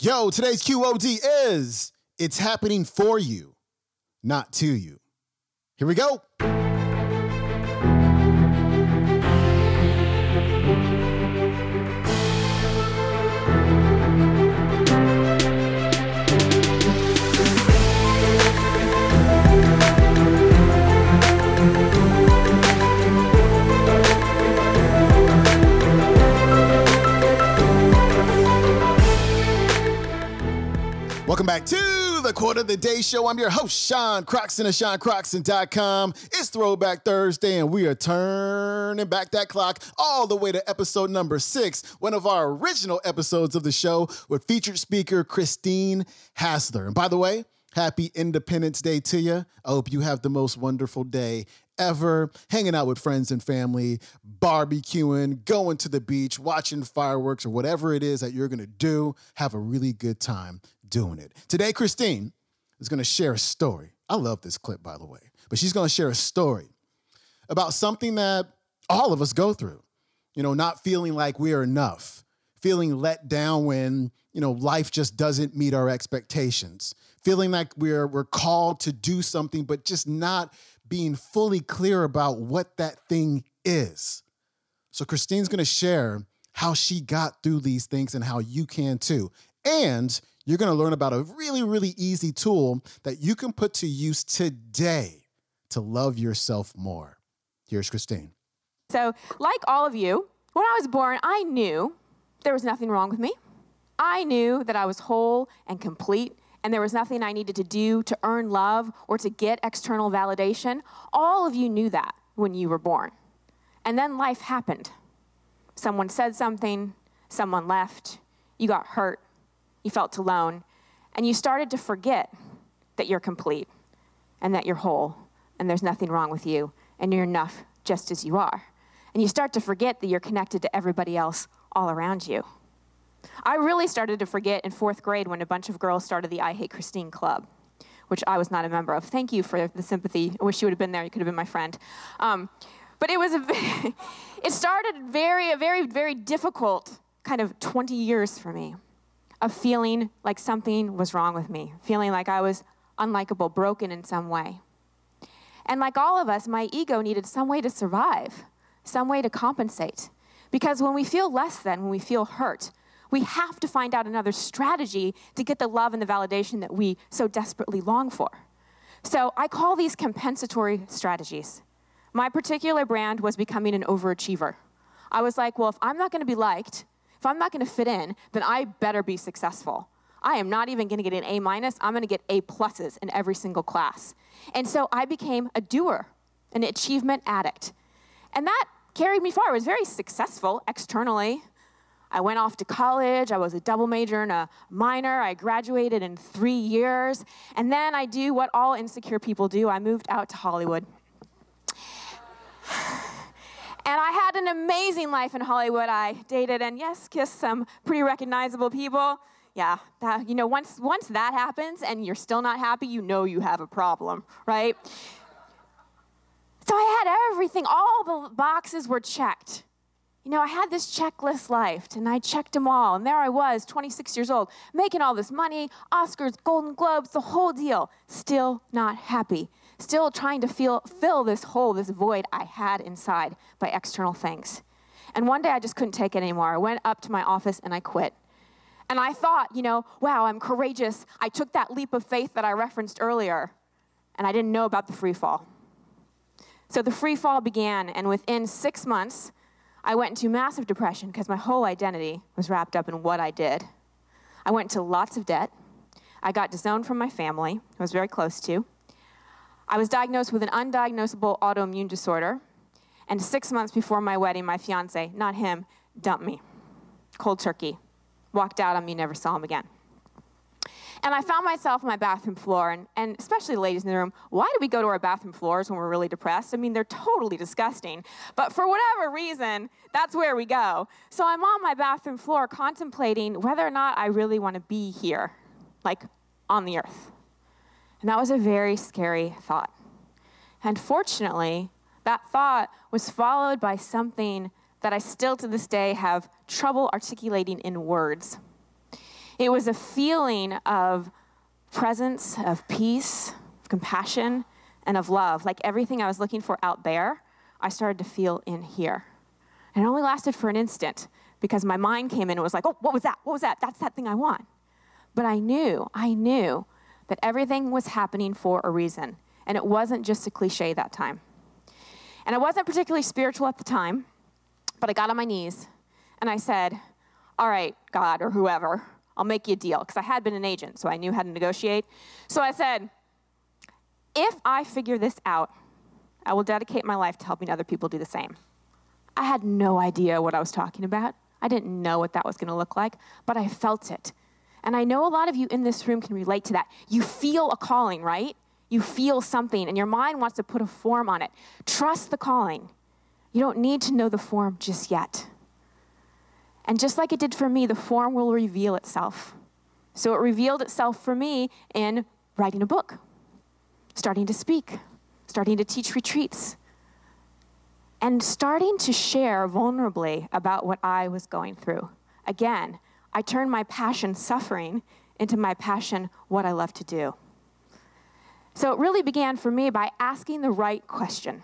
Yo, today's QOD is It's Happening For You, Not To You. Here we go. Welcome back to the Quote of the Day Show. I'm your host, Sean Croxton of SeanCroxton.com. It's Throwback Thursday, and we are turning back that clock all the way to episode number six, one of our original episodes of the show with featured speaker Christine Hassler. And by the way, happy Independence Day to you. I hope you have the most wonderful day ever, hanging out with friends and family, barbecuing, going to the beach, watching fireworks, or whatever it is that you're gonna do. Have a really good time doing it. Today, Christine is gonna share a story. I love this clip, by the way, but she's gonna share a story about something that all of us go through. You know, not feeling like we're enough, feeling let down when, you know, life just doesn't meet our expectations, feeling like we're we're called to do something but just not being fully clear about what that thing is. So Christine's going to share how she got through these things and how you can too. And you're going to learn about a really really easy tool that you can put to use today to love yourself more. Here's Christine. So, like all of you, when I was born, I knew there was nothing wrong with me. I knew that I was whole and complete, and there was nothing I needed to do to earn love or to get external validation. All of you knew that when you were born. And then life happened. Someone said something, someone left, you got hurt, you felt alone, and you started to forget that you're complete and that you're whole and there's nothing wrong with you and you're enough just as you are. And you start to forget that you're connected to everybody else all around you. I really started to forget in fourth grade when a bunch of girls started the I Hate Christine Club, which I was not a member of. Thank you for the sympathy. I wish you would have been there. You could have been my friend. Um, but it was a, it started very, a very, very difficult kind of 20 years for me of feeling like something was wrong with me, feeling like I was unlikable, broken in some way. And like all of us, my ego needed some way to survive, some way to compensate. Because when we feel less than, when we feel hurt, we have to find out another strategy to get the love and the validation that we so desperately long for. So I call these compensatory strategies. My particular brand was becoming an overachiever. I was like, well, if I'm not going to be liked, if I'm not going to fit in, then I better be successful. I am not even going to get an A minus. I'm going to get A pluses in every single class. And so I became a doer, an achievement addict. And that carried me far. I was very successful externally. I went off to college. I was a double major and a minor. I graduated in three years. And then I do what all insecure people do I moved out to Hollywood. An amazing life in Hollywood. I dated and, yes, kissed some pretty recognizable people. Yeah, that, you know, once, once that happens and you're still not happy, you know you have a problem, right? So I had everything, all the boxes were checked. You know, I had this checklist life, and I checked them all. And there I was, 26 years old, making all this money, Oscars, Golden Globes, the whole deal. Still not happy. Still trying to feel, fill this hole, this void I had inside by external things. And one day I just couldn't take it anymore. I went up to my office and I quit. And I thought, you know, wow, I'm courageous. I took that leap of faith that I referenced earlier, and I didn't know about the free fall. So the free fall began, and within six months, I went into massive depression because my whole identity was wrapped up in what I did. I went into lots of debt. I got disowned from my family, I was very close to. I was diagnosed with an undiagnosable autoimmune disorder. And six months before my wedding, my fiance, not him, dumped me. Cold turkey. Walked out on me, never saw him again. And I found myself on my bathroom floor, and, and especially the ladies in the room, why do we go to our bathroom floors when we're really depressed? I mean, they're totally disgusting. But for whatever reason, that's where we go. So I'm on my bathroom floor contemplating whether or not I really want to be here, like on the earth. And that was a very scary thought. And fortunately, that thought was followed by something that I still to this day have trouble articulating in words. It was a feeling of presence, of peace, of compassion, and of love. Like everything I was looking for out there, I started to feel in here. And it only lasted for an instant because my mind came in and was like, oh, what was that? What was that? That's that thing I want. But I knew, I knew that everything was happening for a reason. And it wasn't just a cliche that time. And I wasn't particularly spiritual at the time, but I got on my knees and I said, All right, God or whoever, I'll make you a deal. Because I had been an agent, so I knew how to negotiate. So I said, If I figure this out, I will dedicate my life to helping other people do the same. I had no idea what I was talking about. I didn't know what that was going to look like, but I felt it. And I know a lot of you in this room can relate to that. You feel a calling, right? You feel something, and your mind wants to put a form on it. Trust the calling. You don't need to know the form just yet. And just like it did for me, the form will reveal itself. So it revealed itself for me in writing a book, starting to speak, starting to teach retreats, and starting to share vulnerably about what I was going through. Again, I turned my passion suffering into my passion what I love to do. So it really began for me by asking the right question.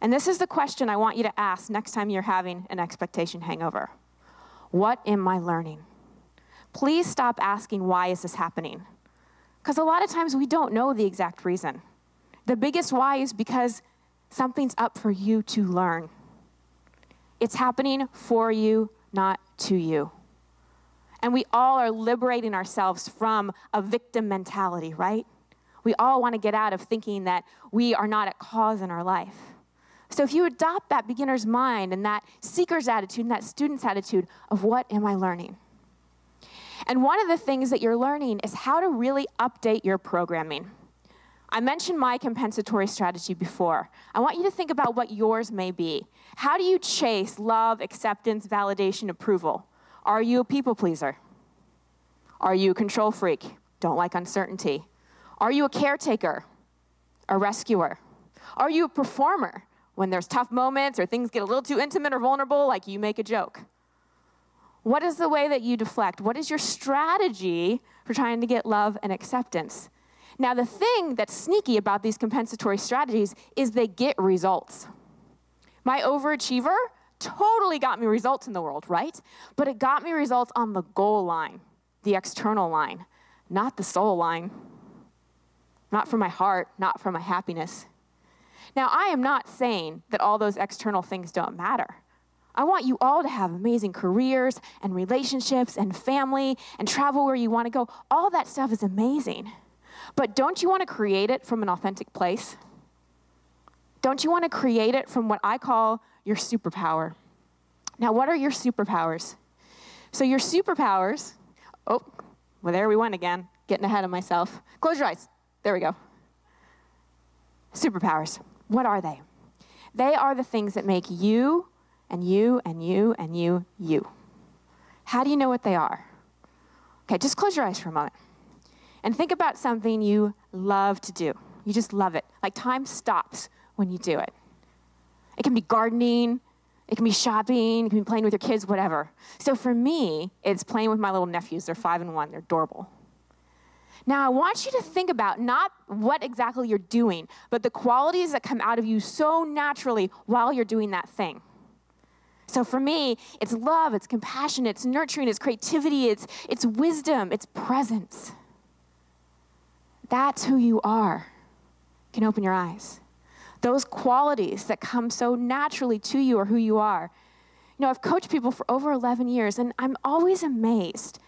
And this is the question I want you to ask next time you're having an expectation hangover What am I learning? Please stop asking, Why is this happening? Because a lot of times we don't know the exact reason. The biggest why is because something's up for you to learn. It's happening for you, not to you. And we all are liberating ourselves from a victim mentality, right? We all want to get out of thinking that we are not at cause in our life. So if you adopt that beginner's mind and that seeker's attitude and that student's attitude of what am I learning? And one of the things that you're learning is how to really update your programming. I mentioned my compensatory strategy before. I want you to think about what yours may be. How do you chase love, acceptance, validation, approval? Are you a people pleaser? Are you a control freak? Don't like uncertainty? Are you a caretaker, a rescuer? Are you a performer? When there's tough moments or things get a little too intimate or vulnerable, like you make a joke. What is the way that you deflect? What is your strategy for trying to get love and acceptance? Now, the thing that's sneaky about these compensatory strategies is they get results. My overachiever totally got me results in the world, right? But it got me results on the goal line, the external line, not the soul line not for my heart, not for my happiness. Now, I am not saying that all those external things don't matter. I want you all to have amazing careers and relationships and family and travel where you want to go. All that stuff is amazing. But don't you want to create it from an authentic place? Don't you want to create it from what I call your superpower? Now, what are your superpowers? So, your superpowers, oh, well, there we went again, getting ahead of myself. Close your eyes. There we go. Superpowers. What are they? They are the things that make you and you and you and you you. How do you know what they are? Okay, just close your eyes for a moment and think about something you love to do. You just love it. Like time stops when you do it. It can be gardening, it can be shopping, it can be playing with your kids, whatever. So for me, it's playing with my little nephews. They're five and one, they're adorable. Now, I want you to think about not what exactly you're doing, but the qualities that come out of you so naturally while you're doing that thing. So for me, it's love, it's compassion, it's nurturing, it's creativity, it's, it's wisdom, it's presence. That's who you are. You can open your eyes. Those qualities that come so naturally to you are who you are. You know, I've coached people for over 11 years, and I'm always amazed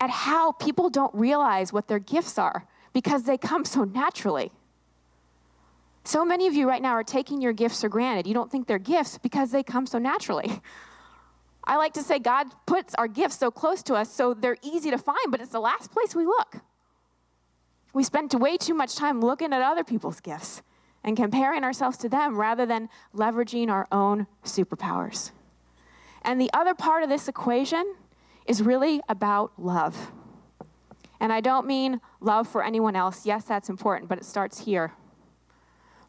at how people don't realize what their gifts are because they come so naturally. So many of you right now are taking your gifts for granted. You don't think they're gifts because they come so naturally. I like to say God puts our gifts so close to us so they're easy to find, but it's the last place we look. We spend way too much time looking at other people's gifts and comparing ourselves to them rather than leveraging our own superpowers. And the other part of this equation is really about love. And I don't mean love for anyone else. Yes, that's important, but it starts here.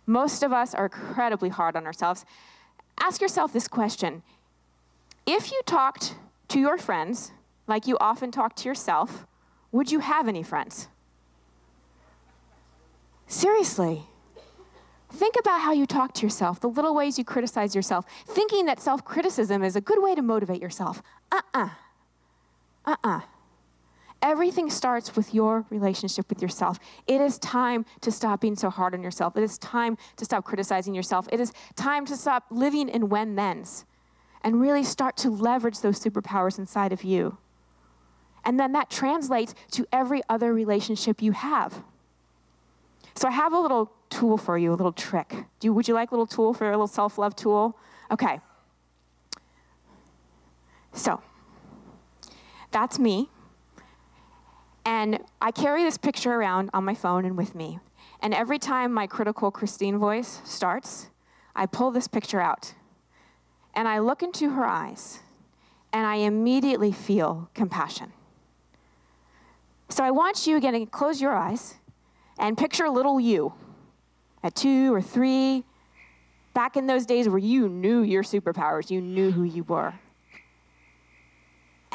Most of us are incredibly hard on ourselves. Ask yourself this question If you talked to your friends like you often talk to yourself, would you have any friends? Seriously. Think about how you talk to yourself, the little ways you criticize yourself, thinking that self criticism is a good way to motivate yourself. Uh uh-uh. uh. Uh uh. Everything starts with your relationship with yourself. It is time to stop being so hard on yourself. It is time to stop criticizing yourself. It is time to stop living in when thens and really start to leverage those superpowers inside of you. And then that translates to every other relationship you have. So I have a little tool for you, a little trick. You, would you like a little tool for a little self love tool? Okay. So that's me. And I carry this picture around on my phone and with me. And every time my critical Christine voice starts, I pull this picture out. And I look into her eyes, and I immediately feel compassion. So I want you again to close your eyes and picture little you at two or three, back in those days where you knew your superpowers, you knew who you were.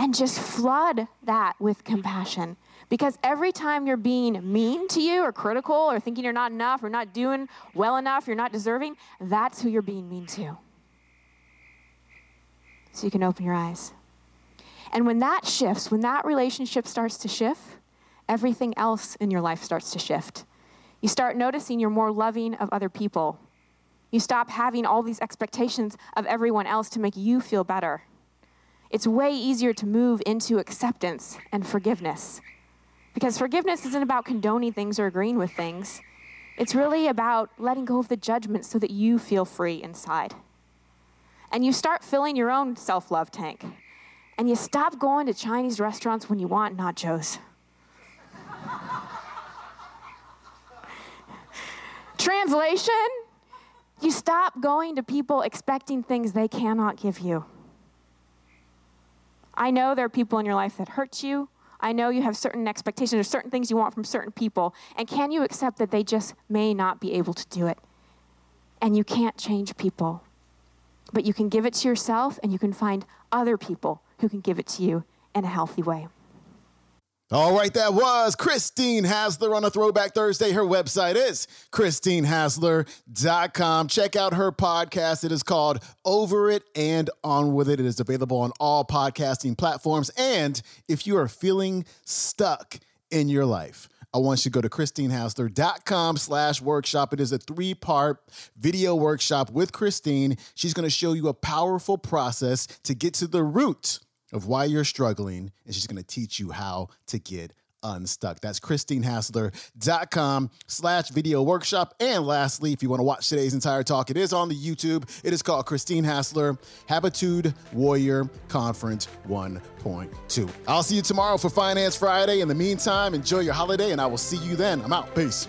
And just flood that with compassion. Because every time you're being mean to you or critical or thinking you're not enough or not doing well enough, you're not deserving, that's who you're being mean to. So you can open your eyes. And when that shifts, when that relationship starts to shift, everything else in your life starts to shift. You start noticing you're more loving of other people. You stop having all these expectations of everyone else to make you feel better. It's way easier to move into acceptance and forgiveness. Because forgiveness isn't about condoning things or agreeing with things. It's really about letting go of the judgment so that you feel free inside. And you start filling your own self love tank. And you stop going to Chinese restaurants when you want nachos. Translation you stop going to people expecting things they cannot give you. I know there are people in your life that hurt you. I know you have certain expectations or certain things you want from certain people. And can you accept that they just may not be able to do it? And you can't change people. But you can give it to yourself and you can find other people who can give it to you in a healthy way. All right, that was Christine Hassler on a Throwback Thursday. Her website is ChristineHassler.com. Check out her podcast. It is called Over It and On With It. It is available on all podcasting platforms. And if you are feeling stuck in your life, I want you to go to christinehassler.com slash workshop. It is a three-part video workshop with Christine. She's going to show you a powerful process to get to the root of why you're struggling, and she's going to teach you how to get unstuck. That's christinehassler.com slash video workshop. And lastly, if you want to watch today's entire talk, it is on the YouTube. It is called Christine Hassler Habitude Warrior Conference 1.2. I'll see you tomorrow for Finance Friday. In the meantime, enjoy your holiday, and I will see you then. I'm out. Peace.